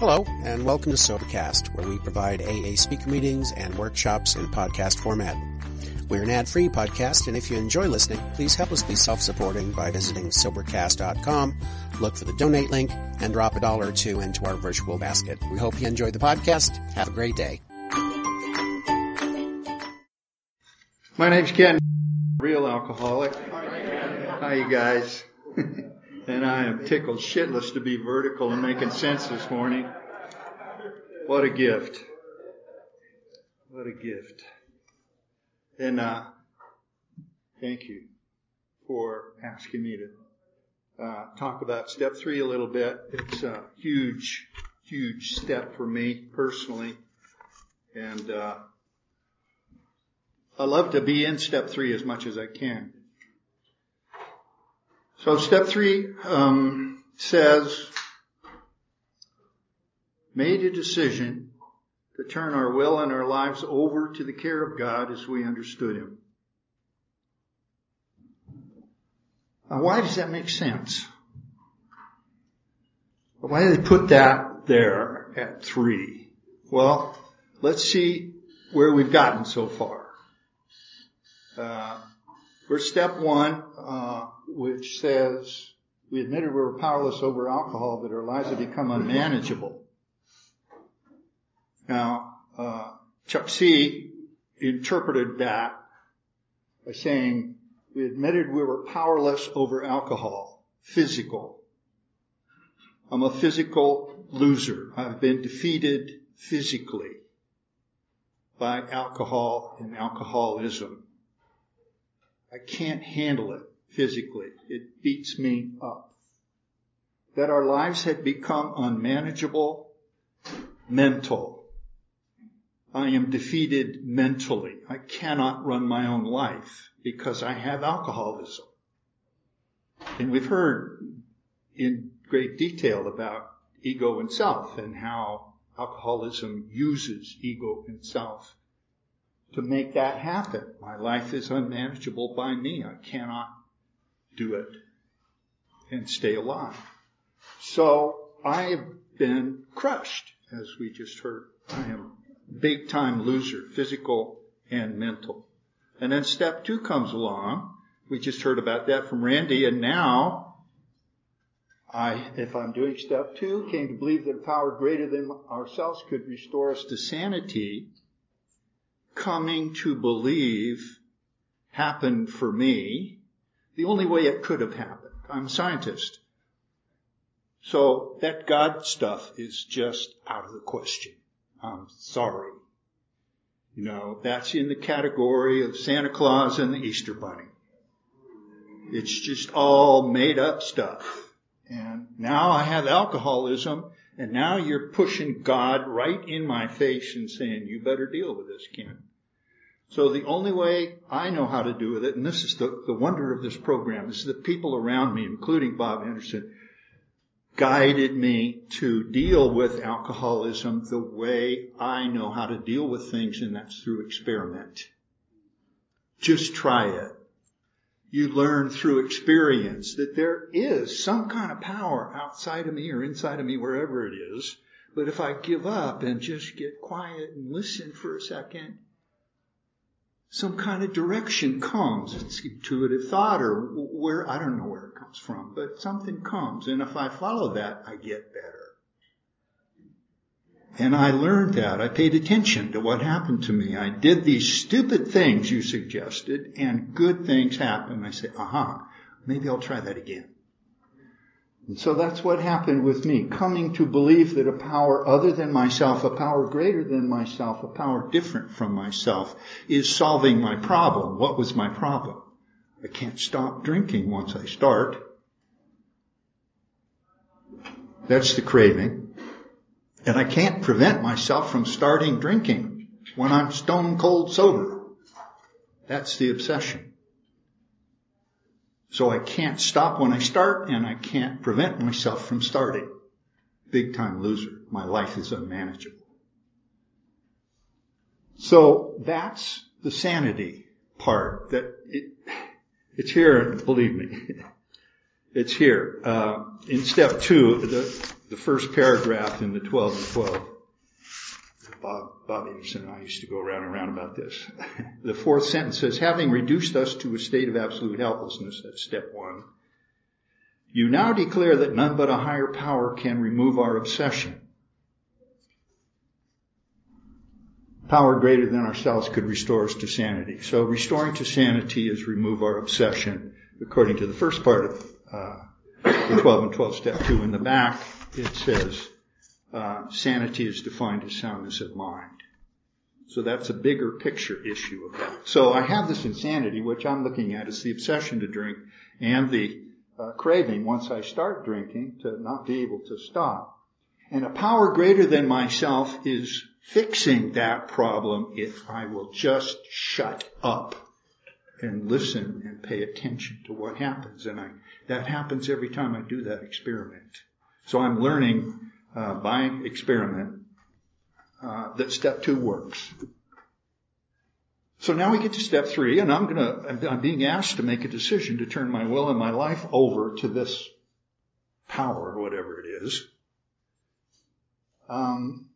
Hello, and welcome to Sobercast, where we provide AA speaker meetings and workshops in podcast format. We're an ad-free podcast, and if you enjoy listening, please help us be self-supporting by visiting Sobercast.com, look for the donate link, and drop a dollar or two into our virtual basket. We hope you enjoy the podcast. Have a great day. My name's Ken, real alcoholic. Hi, you guys. and I am tickled shitless to be vertical and making sense this morning. What a gift. What a gift. And uh, thank you for asking me to uh, talk about step three a little bit. It's a huge, huge step for me personally. And uh, I love to be in step three as much as I can. So step three um, says, made a decision to turn our will and our lives over to the care of God as we understood Him. Now, why does that make sense? Why do they put that there at three? Well, let's see where we've gotten so far. Uh, Verse step one, uh, which says, we admitted we were powerless over alcohol, that our lives had become unmanageable. Now, uh, Chuck C interpreted that by saying, we admitted we were powerless over alcohol, physical. I'm a physical loser. I've been defeated physically by alcohol and alcoholism. I can't handle it physically. It beats me up. That our lives had become unmanageable, mental. I am defeated mentally. I cannot run my own life because I have alcoholism. And we've heard in great detail about ego and self and how alcoholism uses ego and self to make that happen. My life is unmanageable by me. I cannot do it and stay alive. So I have been crushed, as we just heard. I am big time loser, physical and mental. And then step two comes along. We just heard about that from Randy and now I, if I'm doing step two, came to believe that a power greater than ourselves could restore us to sanity coming to believe happened for me the only way it could have happened. I'm a scientist. So that God stuff is just out of the question. I'm sorry. You know, that's in the category of Santa Claus and the Easter Bunny. It's just all made up stuff. And now I have alcoholism and now you're pushing God right in my face and saying, you better deal with this, Ken. So the only way I know how to do with it, and this is the, the wonder of this program, is the people around me, including Bob Anderson, guided me to deal with alcoholism the way I know how to deal with things, and that's through experiment. Just try it you learn through experience that there is some kind of power outside of me or inside of me, wherever it is. But if I give up and just get quiet and listen for a second, some kind of direction comes. It's intuitive thought or where, I don't know where comes from, but something comes. And if I follow that, I get better. And I learned that. I paid attention to what happened to me. I did these stupid things you suggested and good things happened. I said, aha, maybe I'll try that again. And so that's what happened with me, coming to believe that a power other than myself, a power greater than myself, a power different from myself is solving my problem. What was my problem? I can't stop drinking once I start. That's the craving. And I can't prevent myself from starting drinking when I'm stone cold sober. That's the obsession. So I can't stop when I start and I can't prevent myself from starting. Big time loser. My life is unmanageable. So that's the sanity part that it, it's here, believe me. It's here. Uh, in step two, the, the first paragraph in the 12 and 12. Bob, Bob Anderson and I used to go around and around about this. the fourth sentence says, having reduced us to a state of absolute helplessness, that's step one, you now declare that none but a higher power can remove our obsession. Power greater than ourselves could restore us to sanity. So restoring to sanity is remove our obsession, according to the first part of uh, the 12 and 12 step 2 in the back, it says uh, sanity is defined as soundness of mind. So that's a bigger picture issue of that. So I have this insanity, which I'm looking at as the obsession to drink and the uh, craving once I start drinking to not be able to stop. And a power greater than myself is fixing that problem if I will just shut up and listen and pay attention to what happens. And I, that happens every time I do that experiment. So I'm learning uh, by experiment uh, that step two works. So now we get to step three, and I'm gonna, I'm being asked to make a decision to turn my will and my life over to this power, whatever it is. Um,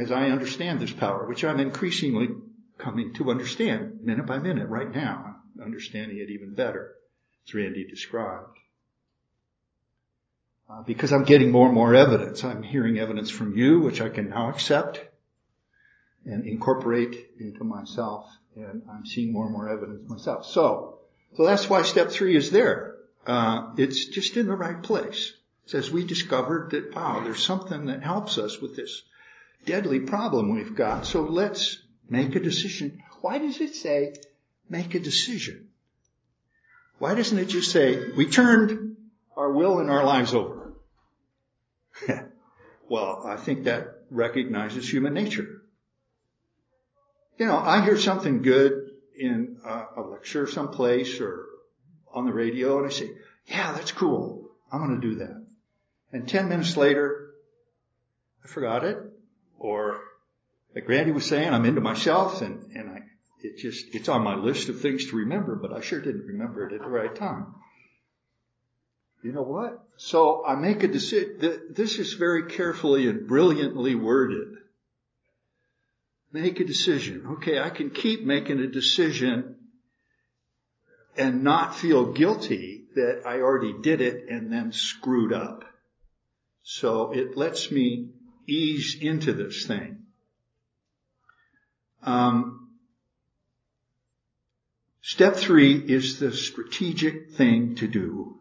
as I understand this power, which I'm increasingly coming to understand minute by minute right now, understanding it even better, as Randy described. Uh, because I'm getting more and more evidence. I'm hearing evidence from you, which I can now accept and incorporate into myself, and I'm seeing more and more evidence myself. So, so that's why step three is there. Uh, it's just in the right place. It says we discovered that wow, there's something that helps us with this deadly problem we've got. So let's make a decision. Why does it say make a decision? Why doesn't it just say we turned our will and our lives over? Well, I think that recognizes human nature. You know, I hear something good in a lecture someplace or on the radio and I say, yeah, that's cool. I'm going to do that. And 10 minutes later, I forgot it. Or like Randy was saying, I'm into myself and, and I, it just, it's on my list of things to remember, but I sure didn't remember it at the right time. You know what? So I make a decision. This is very carefully and brilliantly worded. Make a decision. Okay, I can keep making a decision and not feel guilty that I already did it and then screwed up. So it lets me ease into this thing. Um, step three is the strategic thing to do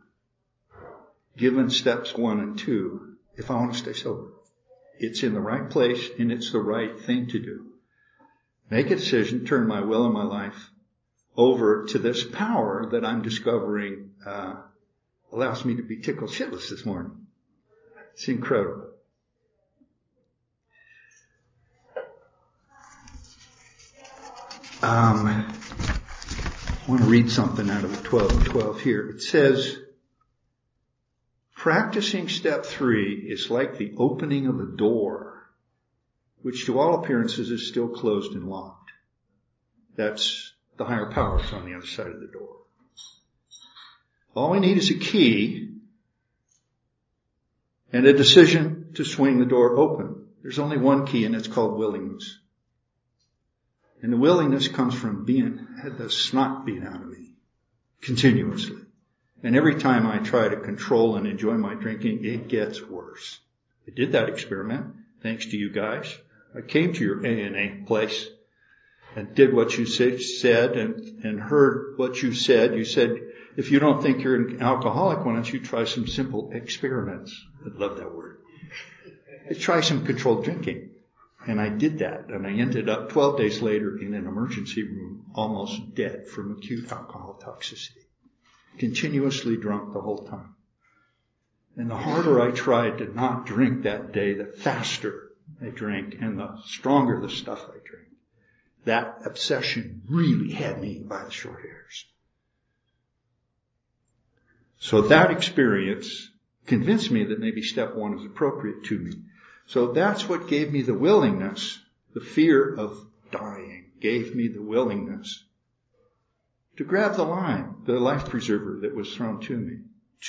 given steps one and two if I want to stay sober. It's in the right place and it's the right thing to do. Make a decision, turn my will and my life over to this power that I'm discovering uh, allows me to be tickled shitless this morning. It's incredible. Um, I want to read something out of 12 and 12 here. It says, Practicing step three is like the opening of a door, which to all appearances is still closed and locked. That's the higher powers on the other side of the door. All we need is a key and a decision to swing the door open. There's only one key and it's called willingness. And the willingness comes from being, had the snot beat out of me continuously. And every time I try to control and enjoy my drinking, it gets worse. I did that experiment, thanks to you guys. I came to your ANA place and did what you said and, and heard what you said. You said, if you don't think you're an alcoholic, why don't you try some simple experiments? I love that word. Try some controlled drinking. And I did that, and I ended up 12 days later in an emergency room, almost dead from acute alcohol toxicity continuously drunk the whole time. And the harder I tried to not drink that day, the faster I drank and the stronger the stuff I drank. That obsession really had me by the short hairs. So that experience convinced me that maybe step one is appropriate to me. So that's what gave me the willingness, the fear of dying gave me the willingness to grab the line, the life preserver that was thrown to me,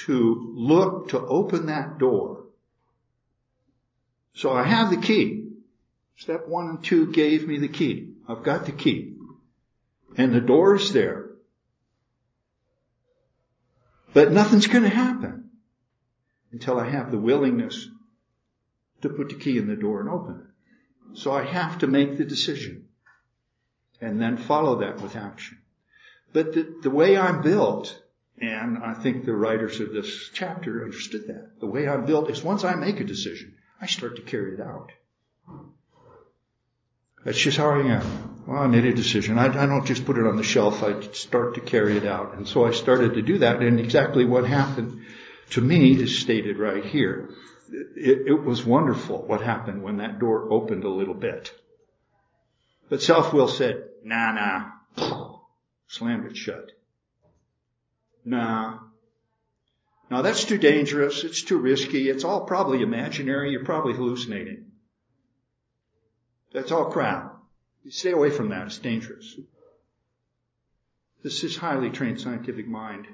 to look, to open that door So I have the key. Step one and two gave me the key. I've got the key. And the door is there. But nothing's going to happen until I have the willingness to put the key in the door and open it. So I have to make the decision and then follow that with action. But the, the way I'm built, and I think the writers of this chapter understood that, the way I'm built is once I make a decision, I start to carry it out. That's just how I am. Well, I made a decision. I, I, don't just put it on the shelf. I start to carry it out. And so I started to do that. And exactly what happened to me is stated right here. It, it was wonderful what happened when that door opened a little bit. But self-will said, nah, nah, slammed it shut. Nah. Now that's too dangerous. It's too risky. It's all probably imaginary. You're probably hallucinating. That's all crap. You stay away from that. It's dangerous. This is highly trained scientific mind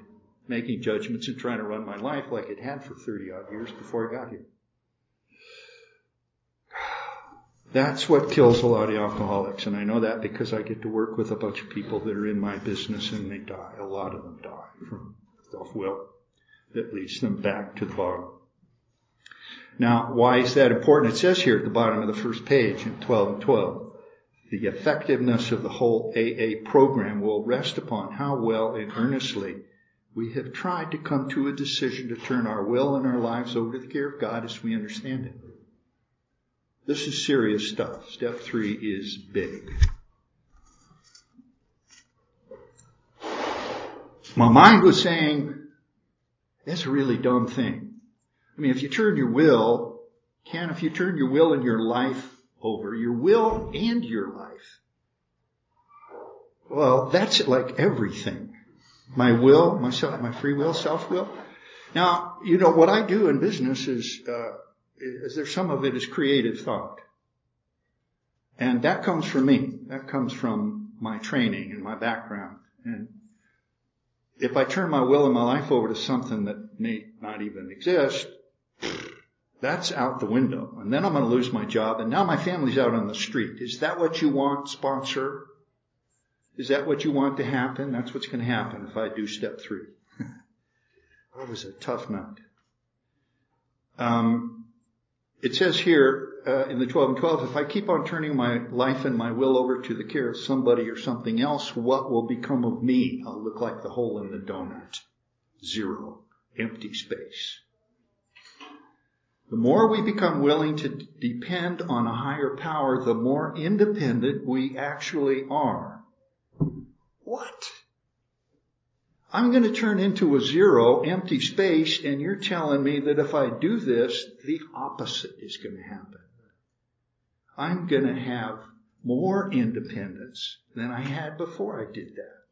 making judgments and trying to run my life like it had for 30 odd years before I got here. That's what kills a lot of alcoholics, and I know that because I get to work with a bunch of people that are in my business and they die. A lot of them die from self-will that leads them back to the bottom. Now, why is that important? It says here at the bottom of the first page in 12 and 12, the effectiveness of the whole AA program will rest upon how well and earnestly we have tried to come to a decision to turn our will and our lives over to the care of God as we understand it. This is serious stuff. Step three is big. My mind was saying, that's a really dumb thing. I mean, if you turn your will, can if you turn your will and your life over, your will and your life, well, that's like everything. My will, myself, my free will, self will. Now, you know, what I do in business is, uh, is there some of it is creative thought. And that comes from me. That comes from my training and my background. And if I turn my will and my life over to something that may not even exist, that's out the window. And then I'm going to lose my job. And now my family's out on the street. Is that what you want, sponsor? Is that what you want to happen? That's what's going to happen if I do step three. that was a tough nut. Um, it says here uh, in the 12 and 12, if I keep on turning my life and my will over to the care of somebody or something else, what will become of me? I'll look like the hole in the donut. Zero. Empty space. The more we become willing to depend on a higher power, the more independent we actually are. What? I'm going to turn into a zero, empty space, and you're telling me that if I do this, the opposite is going to happen. I'm going to have more independence than I had before I did that.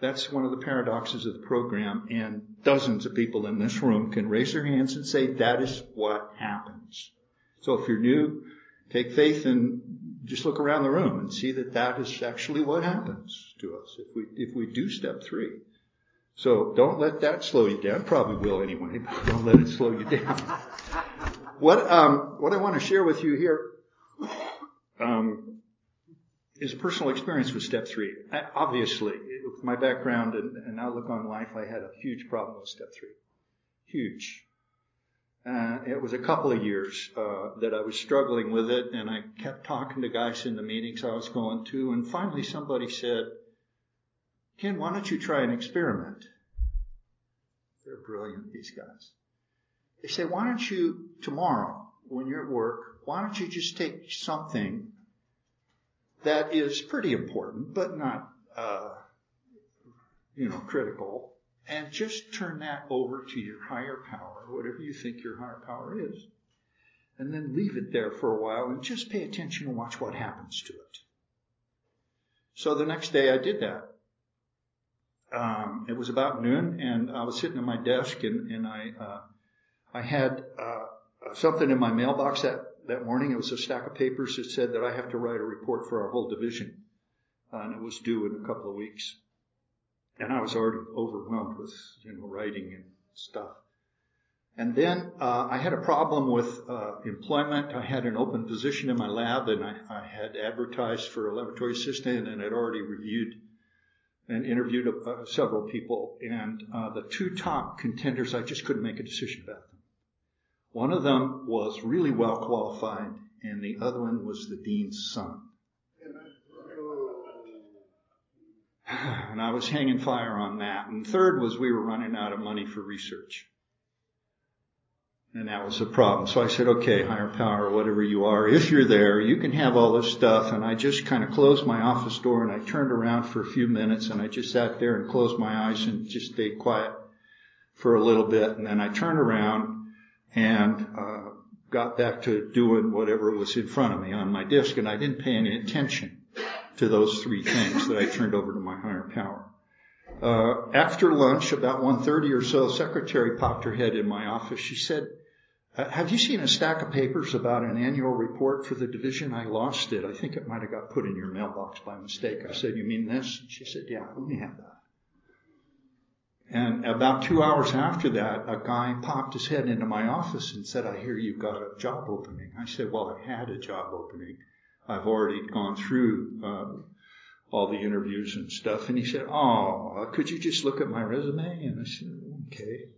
That's one of the paradoxes of the program, and dozens of people in this room can raise their hands and say that is what happens. So if you're new, take faith and just look around the room and see that that is actually what happens to us if we if we do step three. So don't let that slow you down. Probably will anyway, but don't let it slow you down. What um, what I want to share with you here um, is a personal experience with step three. I, obviously, with my background and, and, outlook on life, I had a huge problem with step three. Huge. Uh, it was a couple of years uh, that I was struggling with it, and I kept talking to guys in the meetings I was going to, and finally somebody said, "Ken, why don't you try an experiment?" They're brilliant, these guys. They say, "Why don't you tomorrow, when you're at work, why don't you just take something that is pretty important, but not, uh, you know, critical, and just turn that over to your higher power, whatever you think your higher power is, and then leave it there for a while and just pay attention and watch what happens to it. So the next day I did that. Um, it was about noon, and I was sitting at my desk, and, and I uh, I had uh, something in my mailbox that that morning. It was a stack of papers that said that I have to write a report for our whole division, and it was due in a couple of weeks and I was already overwhelmed with, you know, writing and stuff. And then uh, I had a problem with uh, employment. I had an open position in my lab, and I, I had advertised for a laboratory assistant, and had already reviewed and interviewed uh, several people. And uh, the two top contenders, I just couldn't make a decision about them. One of them was really well qualified, and the other one was the dean's son. And I was hanging fire on that. And third was we were running out of money for research. And that was the problem. So I said, okay, higher power, whatever you are, if you're there, you can have all this stuff. And I just kind of closed my office door and I turned around for a few minutes and I just sat there and closed my eyes and just stayed quiet for a little bit. And then I turned around and, uh, got back to doing whatever was in front of me on my desk and I didn't pay any attention to those three things that I turned over to my higher power. Uh, after lunch, about 1.30 or so, secretary popped her head in my office. She said, uh, have you seen a stack of papers about an annual report for the division? I lost it. I think it might have got put in your mailbox by mistake. I said, you mean this? She said, yeah, let me have that. And about two hours after that, a guy popped his head into my office and said, I hear you've got a job opening. I said, well, I had a job opening. I've already gone through uh, all the interviews and stuff. And he said, oh, could you just look at my resume? And I said, okay.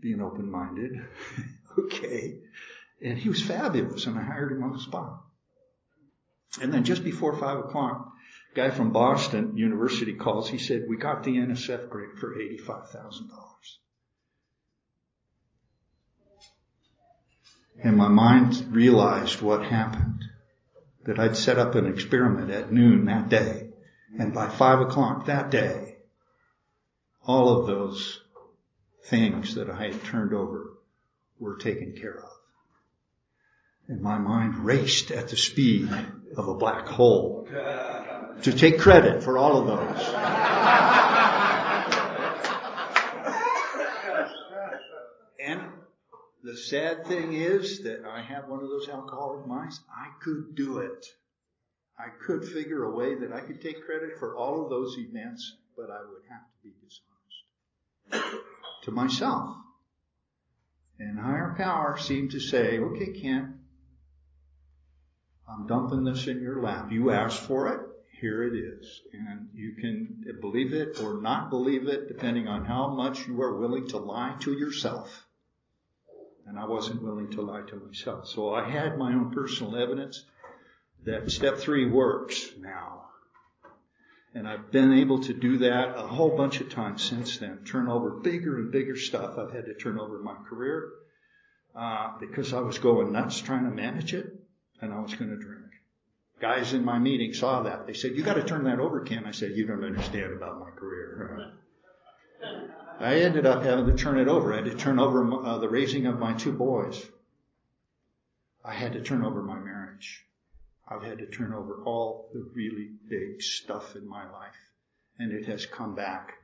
Being open-minded. okay. And he was fabulous and I hired him on the spot. And then just before five o'clock, a guy from Boston University calls. He said, we got the NSF grant for $85,000. And my mind realized what happened. That I'd set up an experiment at noon that day. And by five o'clock that day, all of those things that I had turned over were taken care of. And my mind raced at the speed of a black hole to take credit for all of those. and the sad thing is that I have one of those alcoholic minds. I could do it. I could figure a way that I could take credit for all of those events, but I would have to be dishonest to myself. And higher power seemed to say, okay, Kent, I'm dumping this in your lap. You asked for it. Here it is. And you can believe it or not believe it depending on how much you are willing to lie to yourself. And I wasn't willing to lie to myself. So I had my own personal evidence that step three works now. And I've been able to do that a whole bunch of times since then. Turn over bigger and bigger stuff. I've had to turn over my career uh, because I was going nuts trying to manage it, and I was going to drink. Guys in my meeting saw that. They said, "You got to turn that over, Ken." I said, "You don't understand about my career." I ended up having to turn it over. I had to turn over uh, the raising of my two boys. I had to turn over my marriage. I've had to turn over all the really big stuff in my life. And it has come back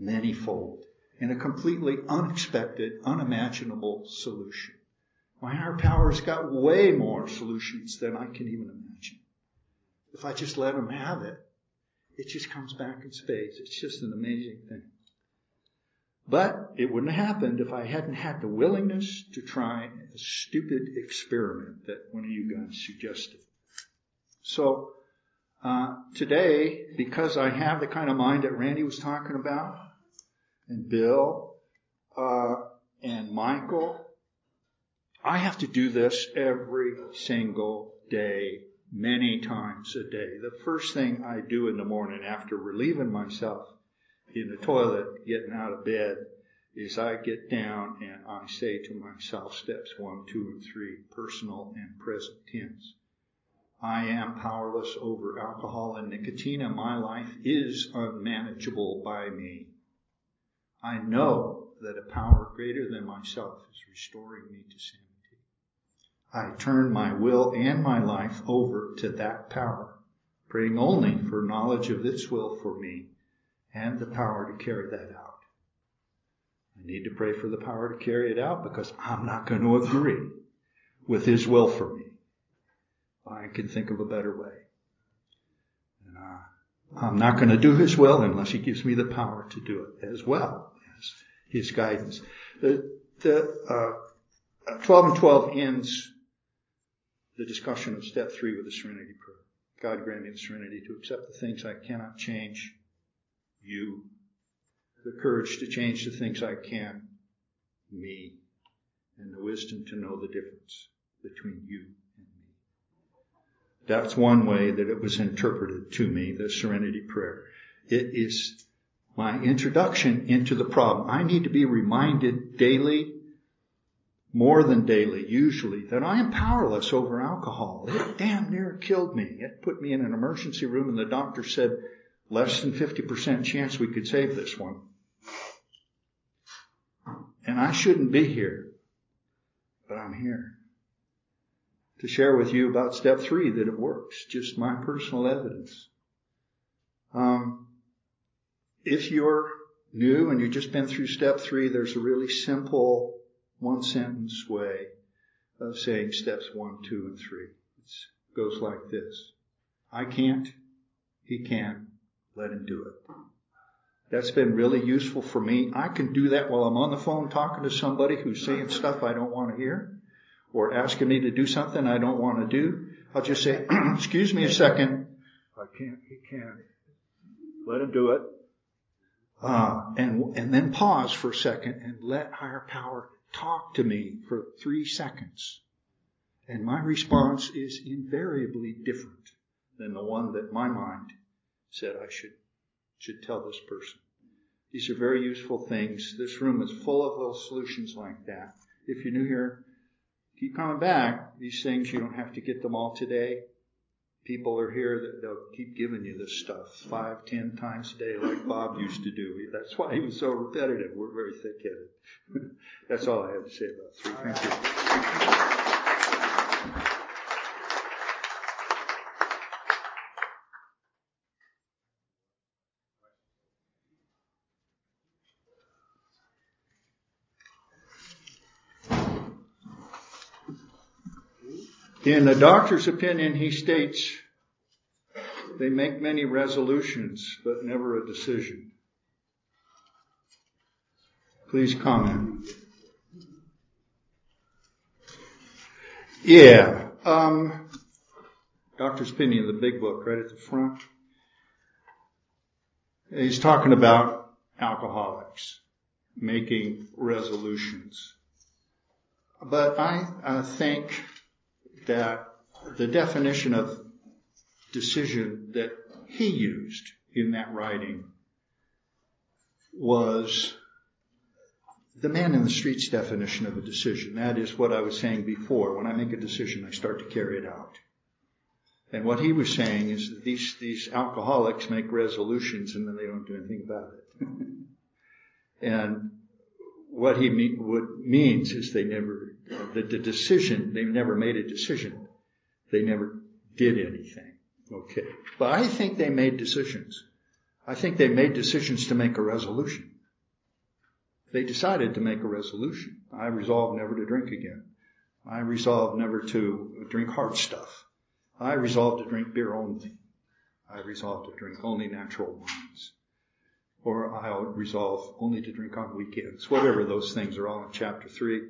manyfold in a completely unexpected, unimaginable solution. My higher power's got way more solutions than I can even imagine. If I just let him have it, it just comes back in spades. It's just an amazing thing. But it wouldn't have happened if I hadn't had the willingness to try a stupid experiment that one of you guys suggested. So uh, today, because I have the kind of mind that Randy was talking about, and Bill, uh, and Michael, I have to do this every single day, many times a day. The first thing I do in the morning after relieving myself in the toilet, getting out of bed, is I get down and I say to myself steps one, two, and three, personal and present tense. I am powerless over alcohol and nicotine and my life is unmanageable by me. I know that a power greater than myself is restoring me to sanity. I turn my will and my life over to that power, praying only for knowledge of its will for me and the power to carry that out. I need to pray for the power to carry it out because I'm not going to agree with his will for me. I can think of a better way. And, uh, I'm not going to do His will unless He gives me the power to do it as well as His guidance. The, the uh, 12 and 12 ends the discussion of step three with the serenity prayer. God grant me the serenity to accept the things I cannot change, you, the courage to change the things I can, me, and the wisdom to know the difference between you and me. That's one way that it was interpreted to me, the serenity prayer. It is my introduction into the problem. I need to be reminded daily, more than daily, usually, that I am powerless over alcohol. It damn near killed me. It put me in an emergency room and the doctor said, less than 50% chance we could save this one. And I shouldn't be here, but I'm here to share with you about step three that it works, just my personal evidence. Um, if you're new and you've just been through step three, there's a really simple one sentence way of saying steps one, two, and three. It goes like this. I can't. He can. Let him do it. That's been really useful for me. I can do that while I'm on the phone talking to somebody who's saying stuff I don't want to hear or asking me to do something I don't want to do. I'll just say, excuse me a second. I can't, he can't. Let him do it. Uh, and, and then pause for a second and let higher power talk to me for three seconds. And my response is invariably different than the one that my mind said I should, should tell this person. These are very useful things. This room is full of little solutions like that. If you're new here, keep coming back. These things, you don't have to get them all today people are here that they'll keep giving you this stuff five, ten times a day, like Bob used to do. That's why he was so repetitive. We're very thick-headed. That's all I have to say about three. Thank you. In the doctor's opinion, he states they make many resolutions, but never a decision. Please comment. Yeah. Um, doctor's opinion, the big book right at the front. He's talking about alcoholics making resolutions. But I, I think that the definition of decision that he used in that writing was the man in the street's definition of a decision. That is what I was saying before. When I make a decision, I start to carry it out. And what he was saying is that these, these alcoholics make resolutions and then they don't do anything about it. and what he what means is they never the, the decision, they never made a decision. They never did anything. Okay. But I think they made decisions. I think they made decisions to make a resolution. They decided to make a resolution. I resolved never to drink again. I resolved never to drink hard stuff. I resolved to drink beer only. I resolved to drink only natural wines. Or I'll resolve only to drink on weekends. Whatever those things are all in chapter three.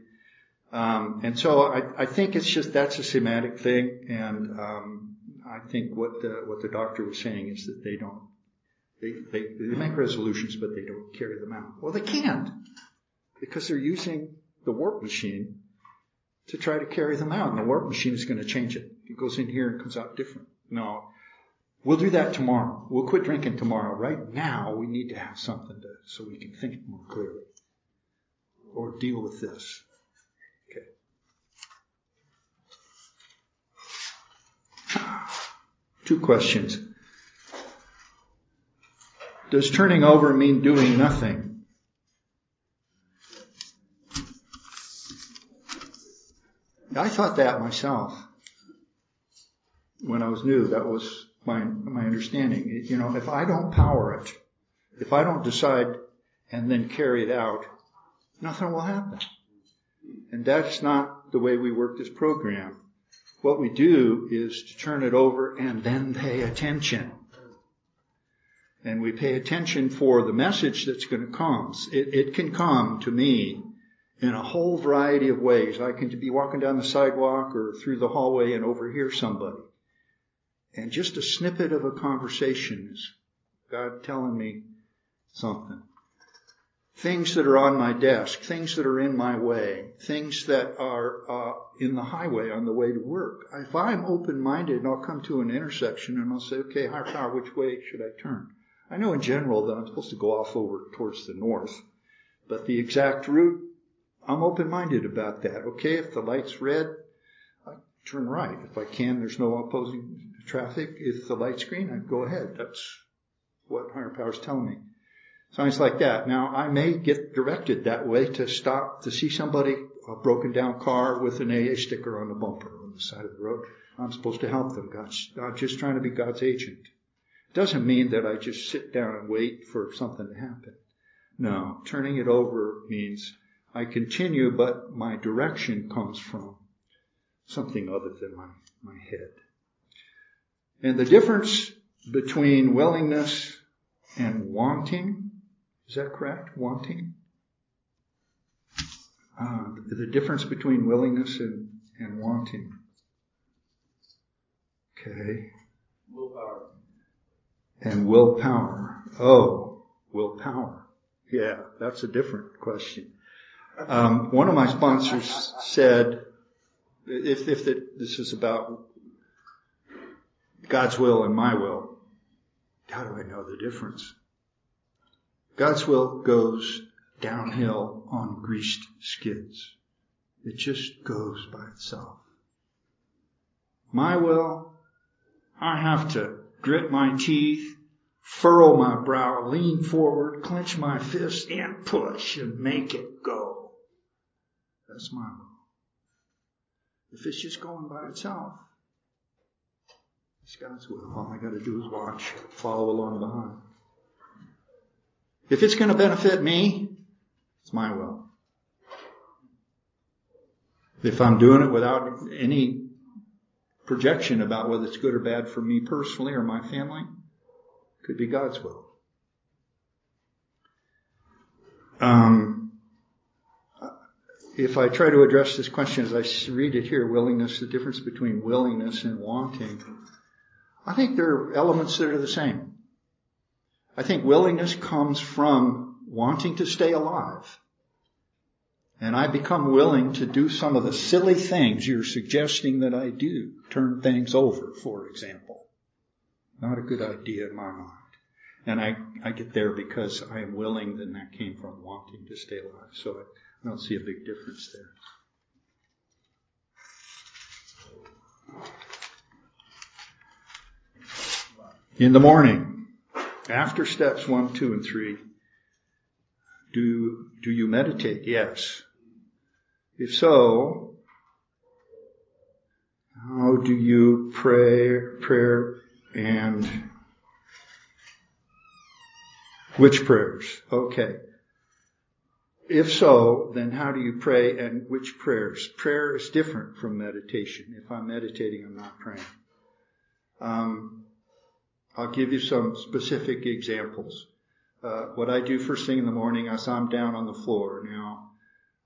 Um, and so I, I, think it's just that's a semantic thing, and um, I think what the what the doctor was saying is that they don't they, they they make resolutions, but they don't carry them out. Well, they can't because they're using the warp machine to try to carry them out, and the warp machine is going to change it. It goes in here and comes out different. No, we'll do that tomorrow. We'll quit drinking tomorrow. Right now, we need to have something to so we can think more clearly or deal with this. Two questions. Does turning over mean doing nothing? I thought that myself when I was new. That was my my understanding. You know, if I don't power it, if I don't decide and then carry it out, nothing will happen. And that's not the way we work this program. What we do is to turn it over and then pay attention. And we pay attention for the message that's going to come. It, it can come to me in a whole variety of ways. I can be walking down the sidewalk or through the hallway and overhear somebody. And just a snippet of a conversation is God telling me something. Things that are on my desk, things that are in my way, things that are uh, in the highway on the way to work. If I'm open-minded, I'll come to an intersection and I'll say, okay, higher power, which way should I turn? I know in general that I'm supposed to go off over towards the north, but the exact route, I'm open-minded about that. Okay, if the light's red, I turn right. If I can, there's no opposing traffic. If the light's green, I go ahead. That's what higher power's telling me. Signs like that. Now, I may get directed that way to stop to see somebody, a broken down car with an AA sticker on the bumper on the side of the road. I'm supposed to help them. God's, I'm just trying to be God's agent. It doesn't mean that I just sit down and wait for something to happen. No, turning it over means I continue, but my direction comes from something other than my, my head. And the difference between willingness and wanting, is that correct? Wanting? Uh, the difference between willingness and, and wanting. Okay. Willpower. And willpower. Oh, willpower. Yeah, that's a different question. Um, one of my sponsors said, if, if the, this is about God's will and my will, how do I know the difference? God's will goes downhill on greased skids. It just goes by itself. My will, I have to grit my teeth, furrow my brow, lean forward, clench my fist, and push and make it go. That's my will. If it's just going by itself, it's God's will. All I got to do is watch, follow along behind. If it's going to benefit me, it's my will. If I'm doing it without any projection about whether it's good or bad for me personally or my family, it could be God's will. Um, if I try to address this question as I read it here, willingness, the difference between willingness and wanting, I think there are elements that are the same. I think willingness comes from wanting to stay alive. And I become willing to do some of the silly things you're suggesting that I do. Turn things over, for example. Not a good idea in my mind. And I, I get there because I am willing, and that came from wanting to stay alive. So I don't see a big difference there. In the morning, after steps one, two, and three, do, do you meditate? Yes. If so, how do you pray, prayer, and which prayers? Okay. If so, then how do you pray and which prayers? Prayer is different from meditation. If I'm meditating, I'm not praying. Um, I'll give you some specific examples. Uh, what I do first thing in the morning is I'm down on the floor. Now,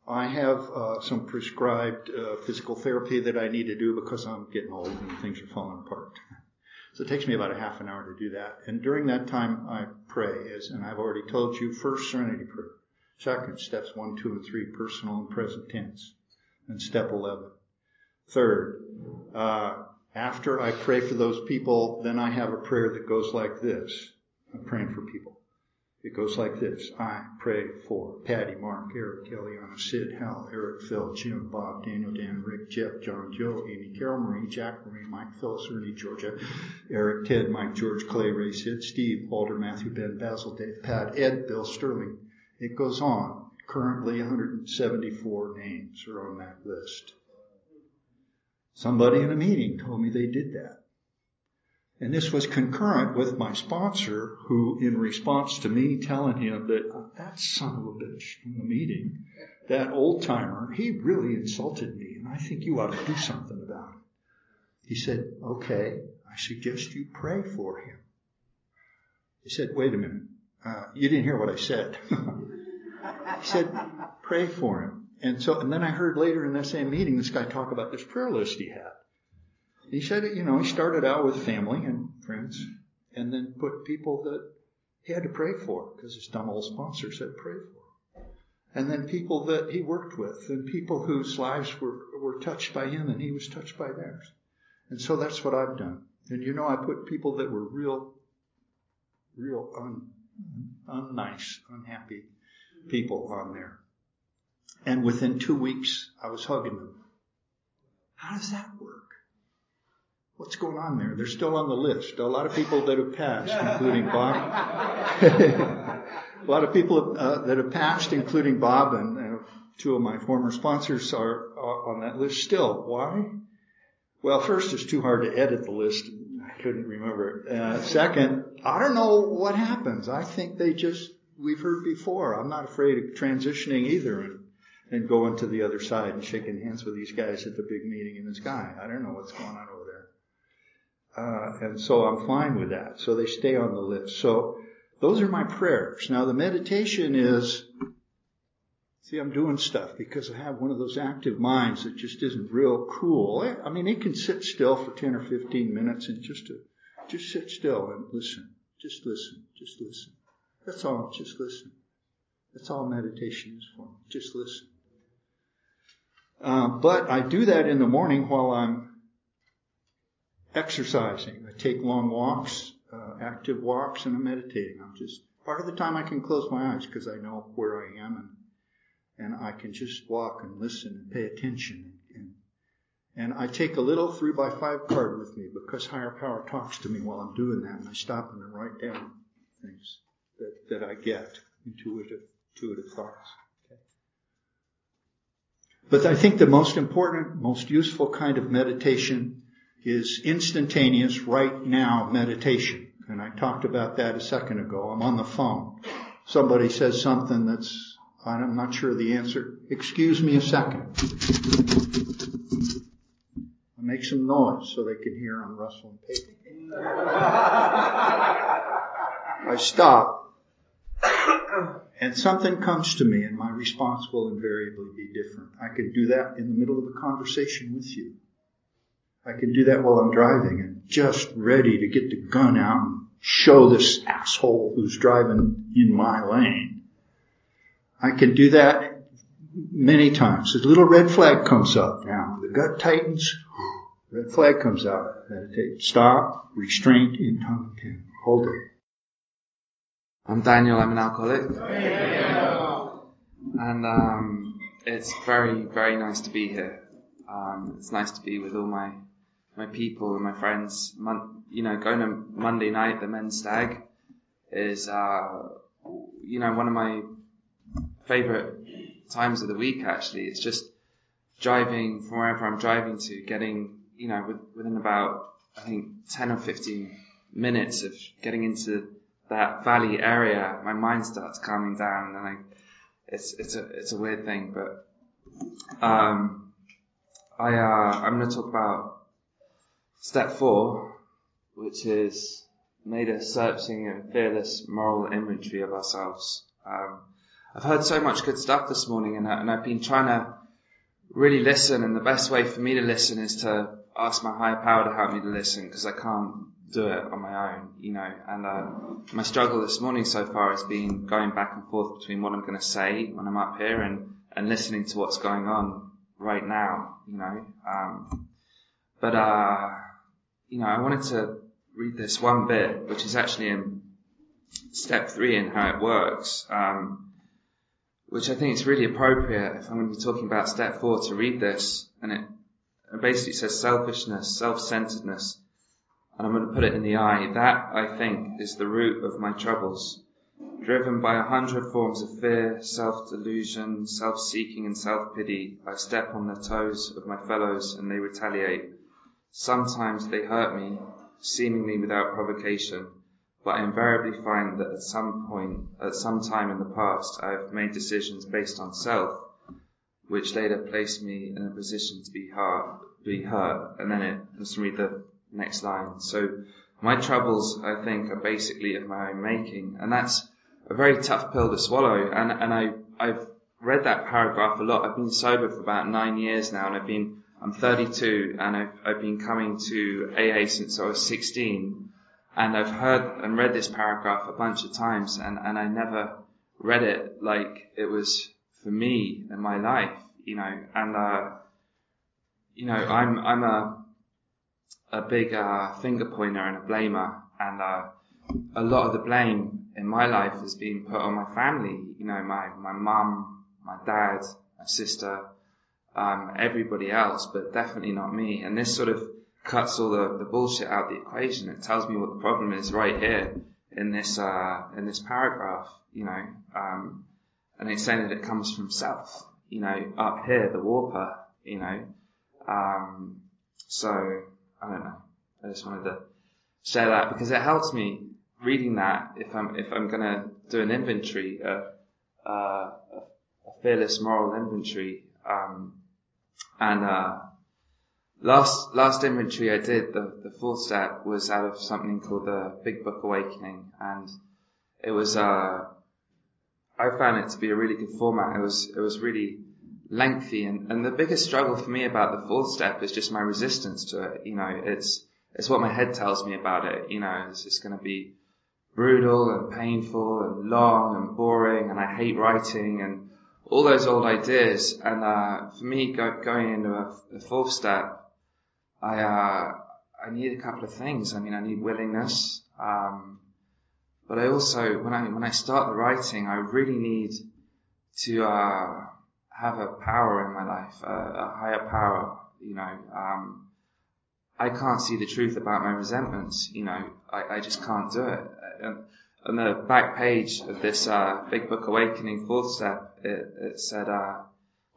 I have uh, some prescribed uh, physical therapy that I need to do because I'm getting old and things are falling apart. So it takes me about a half an hour to do that. And during that time, I pray, as, and I've already told you, first serenity prayer. Second, steps one, two, and three, personal and present tense. And step 11. Third, uh, after I pray for those people, then I have a prayer that goes like this. I'm praying for people. It goes like this. I pray for Patty, Mark, Eric, Kellyanna, Sid, Hal, Eric, Phil, Jim, Bob, Daniel, Dan, Rick, Jeff, John, Joe, Amy, Carol, Marie, Jack, Marie, Mike, Phyllis, Ernie, Georgia, Eric, Ted, Mike, George, Clay, Ray, Sid, Steve, Walter, Matthew, Ben, Basil, Dave, Pat, Ed, Bill, Sterling. It goes on. Currently 174 names are on that list. Somebody in a meeting told me they did that. And this was concurrent with my sponsor who, in response to me telling him that oh, that son of a bitch in the meeting, that old timer, he really insulted me and I think you ought to do something about it. He said, okay, I suggest you pray for him. He said, wait a minute. Uh, you didn't hear what I said. he said, pray for him. And so, and then I heard later in that same meeting, this guy talk about this prayer list he had. He said, you know, he started out with family and friends, and then put people that he had to pray for because his dumb old sponsor said pray for. And then people that he worked with, and people whose lives were were touched by him, and he was touched by theirs. And so that's what I've done. And you know, I put people that were real, real un, unnice, unhappy people on there. And within two weeks, I was hugging them. How does that work? What's going on there? They're still on the list. A lot of people that have passed, including Bob. a lot of people uh, that have passed, including Bob and uh, two of my former sponsors are on that list still. Why? Well, first, it's too hard to edit the list. I couldn't remember. Uh, second, I don't know what happens. I think they just, we've heard before. I'm not afraid of transitioning either and, going to the other side and shaking hands with these guys at the big meeting in the sky. I don't know what's going on over there. Uh, and so I'm fine with that. So they stay on the list. So those are my prayers. Now the meditation is See, I'm doing stuff because I have one of those active minds that just isn't real cool. I mean, it can sit still for 10 or 15 minutes and just to, just sit still and listen. Just listen. Just listen. That's all. Just listen. That's all meditation is for. Just listen. Uh, but I do that in the morning while I'm exercising. I take long walks, uh, active walks, and I'm meditating. I'm just part of the time I can close my eyes because I know where I am and and I can just walk and listen and pay attention. And, and I take a little three by five card with me because higher power talks to me while I'm doing that, and I stop and I write down things that, that I get, intuitive, intuitive thoughts. But I think the most important, most useful kind of meditation is instantaneous, right now meditation. And I talked about that a second ago. I'm on the phone. Somebody says something that's I'm not sure the answer. Excuse me a second. I make some noise so they can hear I'm rustling paper. I stop and something comes to me and my response will invariably be different. I can do that in the middle of a conversation with you. I can do that while I'm driving and just ready to get the gun out and show this asshole who's driving in my lane I can do that many times. The little red flag comes up now. The gut tightens. Red flag comes out. Meditate. Stop. Restraint in tongue. Hold it. I'm Daniel. I'm an alcoholic. And um, it's very, very nice to be here. Um, it's nice to be with all my my people and my friends. Mon- you know, going to Monday night, the men's stag, is uh, you know one of my favorite times of the week actually. It's just driving from wherever I'm driving to, getting, you know, within about, I think 10 or 15 minutes of getting into that valley area, my mind starts calming down and I, it's, it's a, it's a weird thing, but, um, I, uh, I'm going to talk about step four, which is made a searching and fearless moral inventory of ourselves. Um, I've heard so much good stuff this morning and, and I've been trying to really listen and the best way for me to listen is to ask my higher power to help me to listen because I can't do it on my own, you know, and uh, my struggle this morning so far has been going back and forth between what I'm going to say when I'm up here and, and listening to what's going on right now, you know. Um, but, uh, you know, I wanted to read this one bit, which is actually in step three in how it works. Um, which I think is really appropriate if I'm going to be talking about step four to read this. And it, basically says selfishness, self-centeredness. And I'm going to put it in the eye. That, I think, is the root of my troubles. Driven by a hundred forms of fear, self-delusion, self-seeking and self-pity, I step on the toes of my fellows and they retaliate. Sometimes they hurt me, seemingly without provocation but I invariably find that at some point, at some time in the past, I have made decisions based on self, which later placed me in a position to be hurt, be hurt. And then it, let's read the next line. So my troubles, I think, are basically of my own making, and that's a very tough pill to swallow. And, and I, I've read that paragraph a lot. I've been sober for about nine years now and I've been, I'm 32 and I've, I've been coming to AA since I was 16 and I've heard and read this paragraph a bunch of times and, and I never read it like it was for me and my life, you know, and, uh, you know, I'm, I'm a, a big, uh, finger pointer and a blamer and, uh, a lot of the blame in my life has been put on my family, you know, my, my mum, my dad, my sister, um, everybody else, but definitely not me. And this sort of cuts all the, the bullshit out of the equation. It tells me what the problem is right here in this, uh, in this paragraph, you know, um, and it's saying that it comes from self, you know, up here, the warper, you know, um, so I don't know. I just wanted to share that because it helps me reading that if I'm, if I'm gonna do an inventory, a fearless moral inventory, um, and, uh, last, last inventory I did, the, the fourth step was out of something called the Big Book Awakening and it was, uh, I found it to be a really good format. It was, it was really lengthy and, and the biggest struggle for me about the fourth step is just my resistance to it. You know, it's, it's what my head tells me about it. You know, it's just going to be brutal and painful and long and boring and I hate writing and all those old ideas. And, uh, for me, go, going into a, a fourth step, I, uh, I need a couple of things. I mean, I need willingness. Um, but I also, when I, when I start the writing, I really need to, uh, have a power in my life, a, a higher power, you know, um, I can't see the truth about my resentments, you know, I, I just can't do it. And on the back page of this, uh, Big Book Awakening fourth step, it, it said, uh,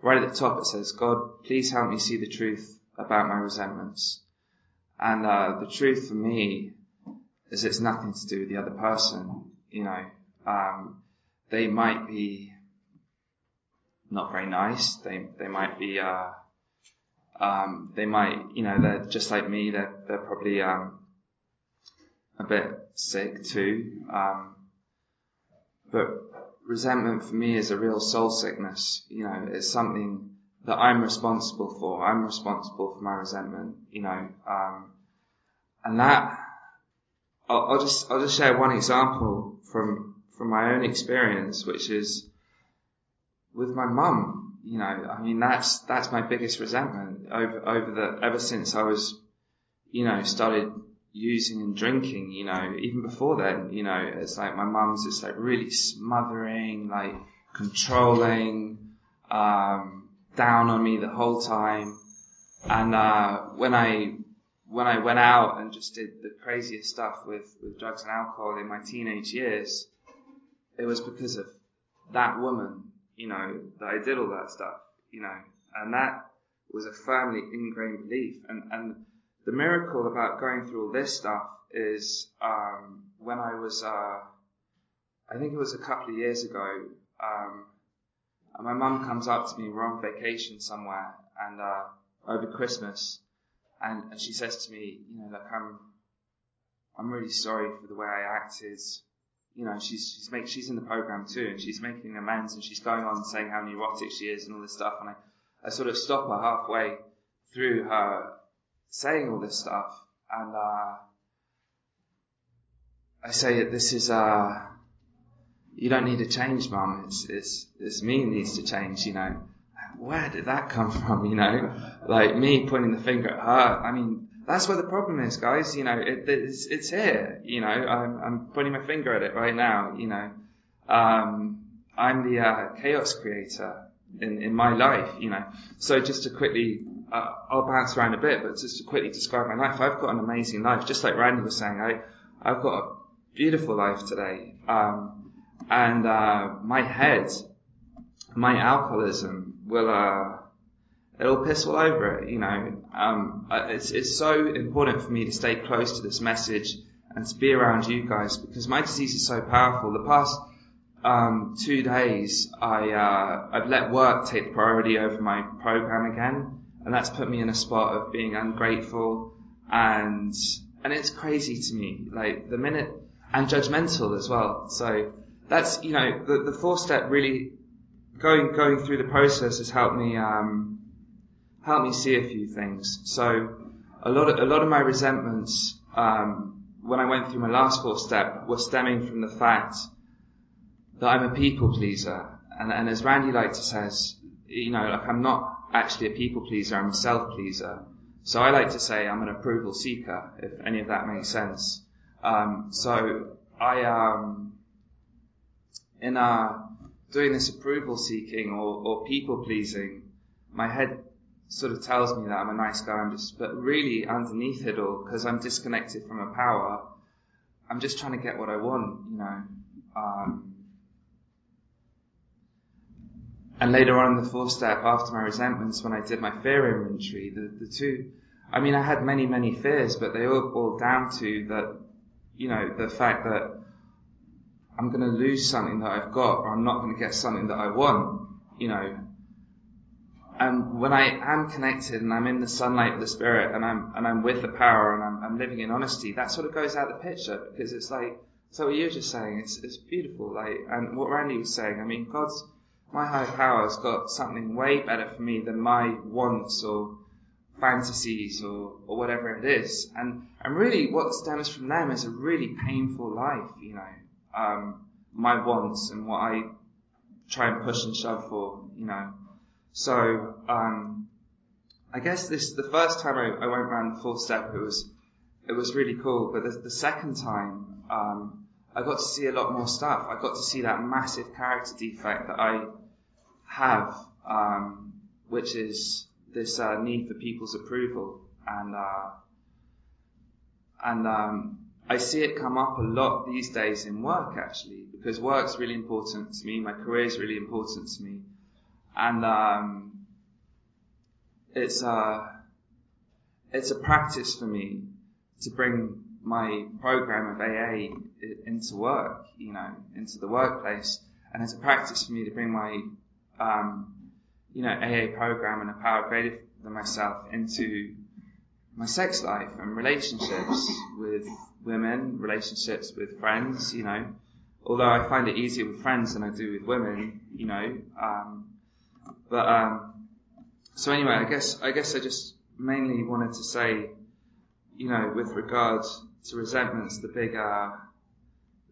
right at the top, it says, God, please help me see the truth about my resentments. And, uh, the truth for me is it's nothing to do with the other person, you know, um, they might be not very nice. They they might be uh, um, they might you know they're just like me. They're they're probably um, a bit sick too. Um, but resentment for me is a real soul sickness. You know, it's something that I'm responsible for. I'm responsible for my resentment. You know, um, and that I'll, I'll just I'll just share one example from from my own experience, which is with my mum, you know, I mean, that's, that's my biggest resentment over, over the, ever since I was, you know, started using and drinking, you know, even before then, you know, it's like my mum's just like really smothering, like controlling, um, down on me the whole time. And, uh, when I, when I went out and just did the craziest stuff with, with drugs and alcohol in my teenage years, it was because of that woman you know, that I did all that stuff, you know, and that was a firmly ingrained belief. And, and the miracle about going through all this stuff is, um, when I was, uh, I think it was a couple of years ago, um, my mum comes up to me, we're on vacation somewhere, and, uh, over Christmas, and, and she says to me, you know, like, I'm, I'm really sorry for the way I acted you know, she's she's make, she's in the program too, and she's making amends, and she's going on saying how neurotic she is and all this stuff, and I, I sort of stop her halfway through her saying all this stuff, and uh, I say, "This is uh, you don't need to change, mum. It's it's it's me needs to change." You know, where did that come from? You know, like me pointing the finger at her. I mean, that's where the problem is, guys. You know, it, it's, it's here. You know, I'm, I'm pointing my finger at it right now. You know, um, I'm the uh, chaos creator in, in my life. You know, so just to quickly, uh, I'll bounce around a bit, but just to quickly describe my life, I've got an amazing life. Just like Randy was saying, I, I've got a beautiful life today. Um, and uh, my head, my alcoholism will uh, it'll piss all over it, you know. Um, it's, it's so important for me to stay close to this message and to be around you guys because my disease is so powerful. The past um, two days, I uh, I've let work take priority over my program again, and that's put me in a spot of being ungrateful and and it's crazy to me. Like the minute and judgmental as well. So that's you know the the fourth step really going going through the process has helped me um, me see a few things. So a lot of a lot of my resentments um, when I went through my last four step were stemming from the fact that I'm a people pleaser, and, and as Randy to says, you know, like I'm not actually a people pleaser, I'm a self pleaser. So I like to say I'm an approval seeker, if any of that makes sense. Um, so I um, in uh, doing this approval seeking or, or people pleasing, my head sort of tells me that I'm a nice guy. I'm just, but really underneath it all, because I'm disconnected from a power, I'm just trying to get what I want, you know. Um, and later on in the fourth step, after my resentments, when I did my fear inventory, the, the two, I mean, I had many, many fears, but they all boiled down to that, you know, the fact that I'm going to lose something that I've got, or I'm not going to get something that I want, you know. And when I am connected and I'm in the sunlight of the spirit and I'm, and I'm with the power and I'm, I'm living in honesty, that sort of goes out the picture because it's like, so what you're just saying, it's, it's beautiful, like, and what Randy was saying, I mean, God's, my higher power has got something way better for me than my wants or fantasies or, or whatever it is. And, and really what stems from them is a really painful life, you know, um, my wants and what I try and push and shove for, you know. So, um, I guess this, the first time I, I went around the full step, it was, it was really cool. But the, the second time, um, I got to see a lot more stuff. I got to see that massive character defect that I have, um, which is this uh, need for people's approval, and uh, and um, I see it come up a lot these days in work actually, because work's really important to me. My career is really important to me, and um, it's a it's a practice for me to bring my program of AA into work, you know, into the workplace. And it's a practice for me to bring my, um, you know, AA program and a power greater than myself into my sex life and relationships with women, relationships with friends, you know. Although I find it easier with friends than I do with women, you know. Um, but um, so anyway, I guess I guess I just mainly wanted to say, you know, with regards to resentments, the big, uh,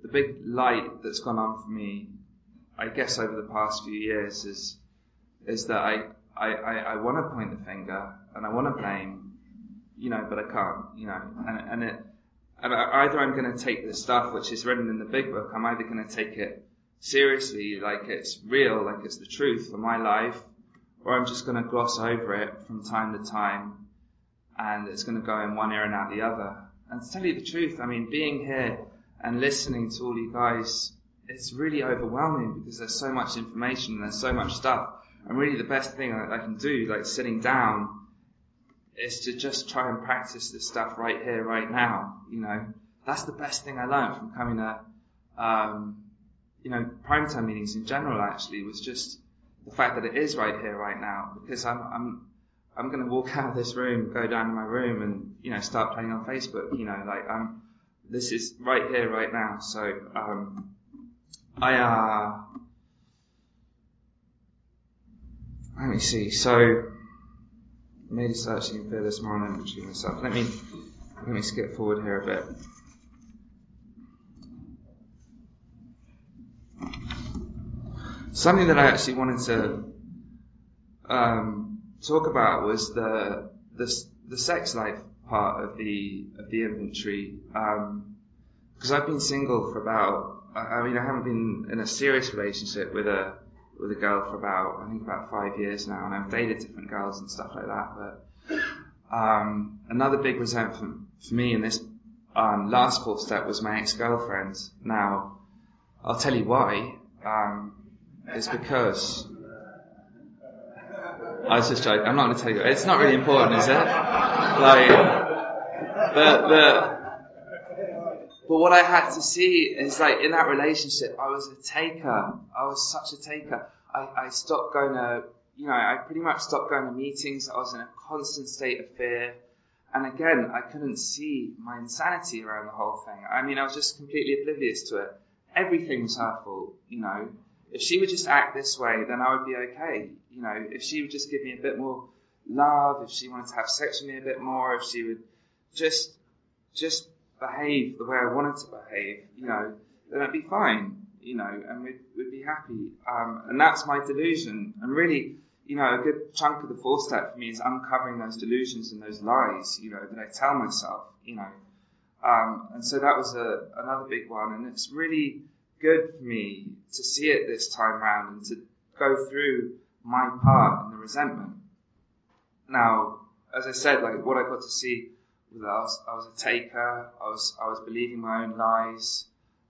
the big light that's gone on for me, I guess over the past few years is, is that I, I, I, I want to point the finger and I want to blame, you know, but I can't, you know, and, and it, and either I'm going to take the stuff which is written in the big book, I'm either going to take it seriously, like it's real, like it's the truth for my life, or I'm just going to gloss over it from time to time, and it's going to go in one ear and out the other. And to tell you the truth, I mean, being here and listening to all you guys, it's really overwhelming because there's so much information and there's so much stuff. And really the best thing I, I can do, like sitting down, is to just try and practice this stuff right here, right now. You know, that's the best thing I learned from coming to, um, you know, primetime meetings in general actually was just the fact that it is right here, right now, because I'm, I'm, I'm going to walk out of this room, go down to my room, and you know start playing on Facebook. You know, like I'm. This is right here, right now. So um, I. Uh, let me see. So made a searching for this morning between myself. Let me let me skip forward here a bit. Something that I actually wanted to um, talk about was the the, the sex life part of the of the inventory. Because um, I've been single for about, I mean, I haven't been in a serious relationship with a with a girl for about, I think about five years now, and I've dated different girls and stuff like that. But um, another big resentment for me in this um, last fourth step was my ex-girlfriend. Now, I'll tell you why. Um, it's because I was just joking. I'm not going to tell you. It's not really important, is it? Like, but, but, but what I had to see is like in that relationship, I was a taker. I was such a taker. I, I stopped going to, you know, I pretty much stopped going to meetings. I was in a constant state of fear. And again, I couldn't see my insanity around the whole thing. I mean, I was just completely oblivious to it. Everything was her fault, you know. if she would just act this way, then I would be okay. You know, if she would just give me a bit more love, if she wanted to have sex with me a bit more, if she would just, just behave the way I wanted to behave, you know, then I'd be fine, you know, and we'd, we'd be happy. Um, and that's my delusion. And really, you know, a good chunk of the four step for me is uncovering those delusions and those lies, you know, that I tell myself, you know. Um, and so that was a, another big one. And it's really good for me to see it this time round and to go through my part and the resentment. Now, as I said, like what I got to see I was, I was a taker. I was, I was believing my own lies.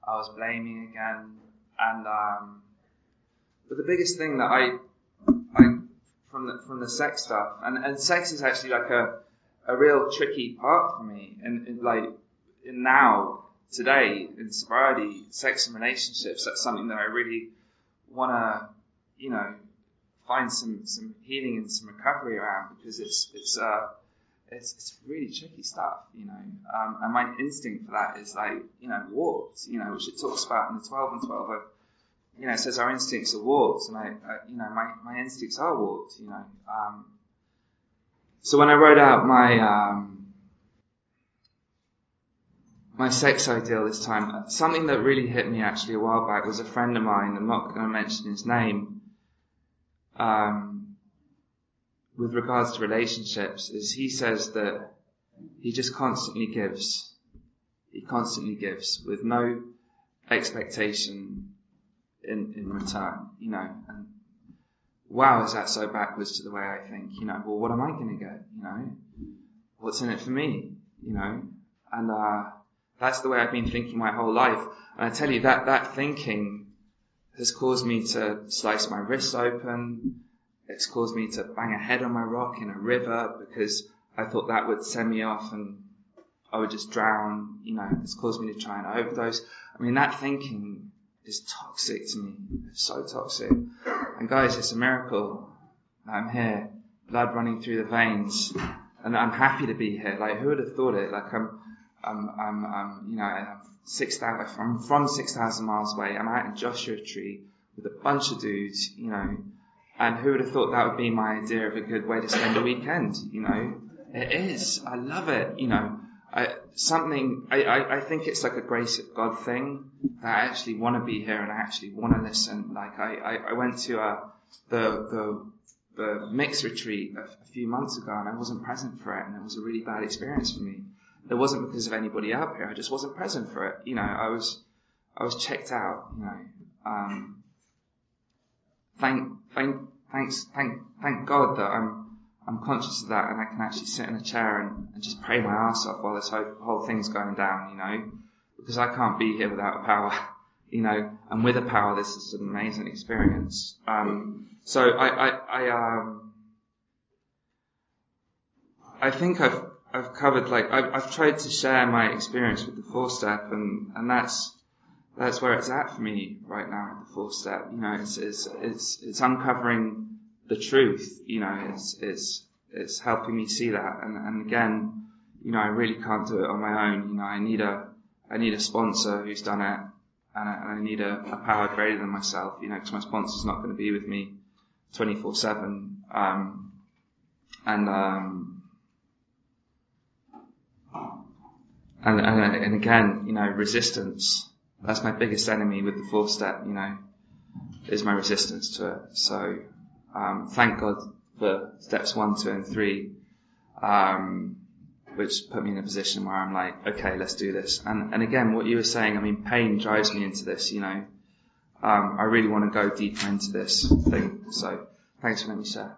I was blaming again. And, um, but the biggest thing that I, I, from the, from the sex stuff, and, and sex is actually like a, a real tricky part for me. And, and like, in now, today, in sobriety, sex and relationships, that's something that I really want to, you know, find some, some healing and some recovery around because it's, it's, uh, it's, it's really tricky stuff, you know. Um, and my instinct for that is like, you know, warped, you know, which it talks about in the 12 and 12 of, you know, it says our instincts are warped, and I, I you know, my, my instincts are warped, you know. Um, so when I wrote out my, um, my sex ideal this time, something that really hit me actually a while back was a friend of mine, I'm not going to mention his name, um, with regards to relationships, is he says that he just constantly gives. He constantly gives with no expectation in, in return, you know, and wow, is that so backwards to the way I think, you know, well, what am I going to get, you know, what's in it for me, you know, and, uh, that's the way I've been thinking my whole life. And I tell you that, that thinking has caused me to slice my wrists open. It's caused me to bang a head on my rock in a river because I thought that would send me off and I would just drown. You know, it's caused me to try and overdose. I mean, that thinking is toxic to me. It's so toxic. And guys, it's a miracle I'm here, blood running through the veins, and I'm happy to be here. Like, who would have thought it? Like, I'm, I'm, I'm, I'm you know, I'm six thousand, I'm from six thousand miles away. I'm out in Joshua Tree with a bunch of dudes, you know, and who would have thought that would be my idea of a good way to spend a weekend? You know, it is. I love it. You know, I, something. I, I, I think it's like a grace of God thing that I actually want to be here and I actually want to listen. Like I, I, I went to uh, the the the mix retreat a, a few months ago and I wasn't present for it and it was a really bad experience for me it wasn't because of anybody out here. I just wasn't present for it. You know, I was, I was checked out. You know, um, thank, thank, thanks, thank, thank God that I'm, I'm conscious of that and I can actually sit in a chair and, and just pray my ass off while this whole, whole thing's going down. You know, because I can't be here without a power. You know, and with a power, this is an amazing experience. Um, so I, I, I, um, I think I've I've covered like I've, I've tried to share my experience with the four step, and and that's that's where it's at for me right now at the fourth step. You know, it's it's it's it's uncovering the truth. You know, it's it's it's helping me see that, and and again, you know, I really can't do it on my own. You know, I need a I need a sponsor who's done it, and I, and I need a, a power greater than myself. You know, because my sponsor's not going to be with me 24 seven. Um, and um, and, and, and again, you know, resistance. That's my biggest enemy with the fourth step, you know, is my resistance to it. So, um, thank God for steps one, two, and three, um, which put me in a position where I'm like, okay, let's do this. And, and again, what you were saying, I mean, pain drives me into this, you know. Um, I really want to go deeper into this thing. So, thanks for letting me share.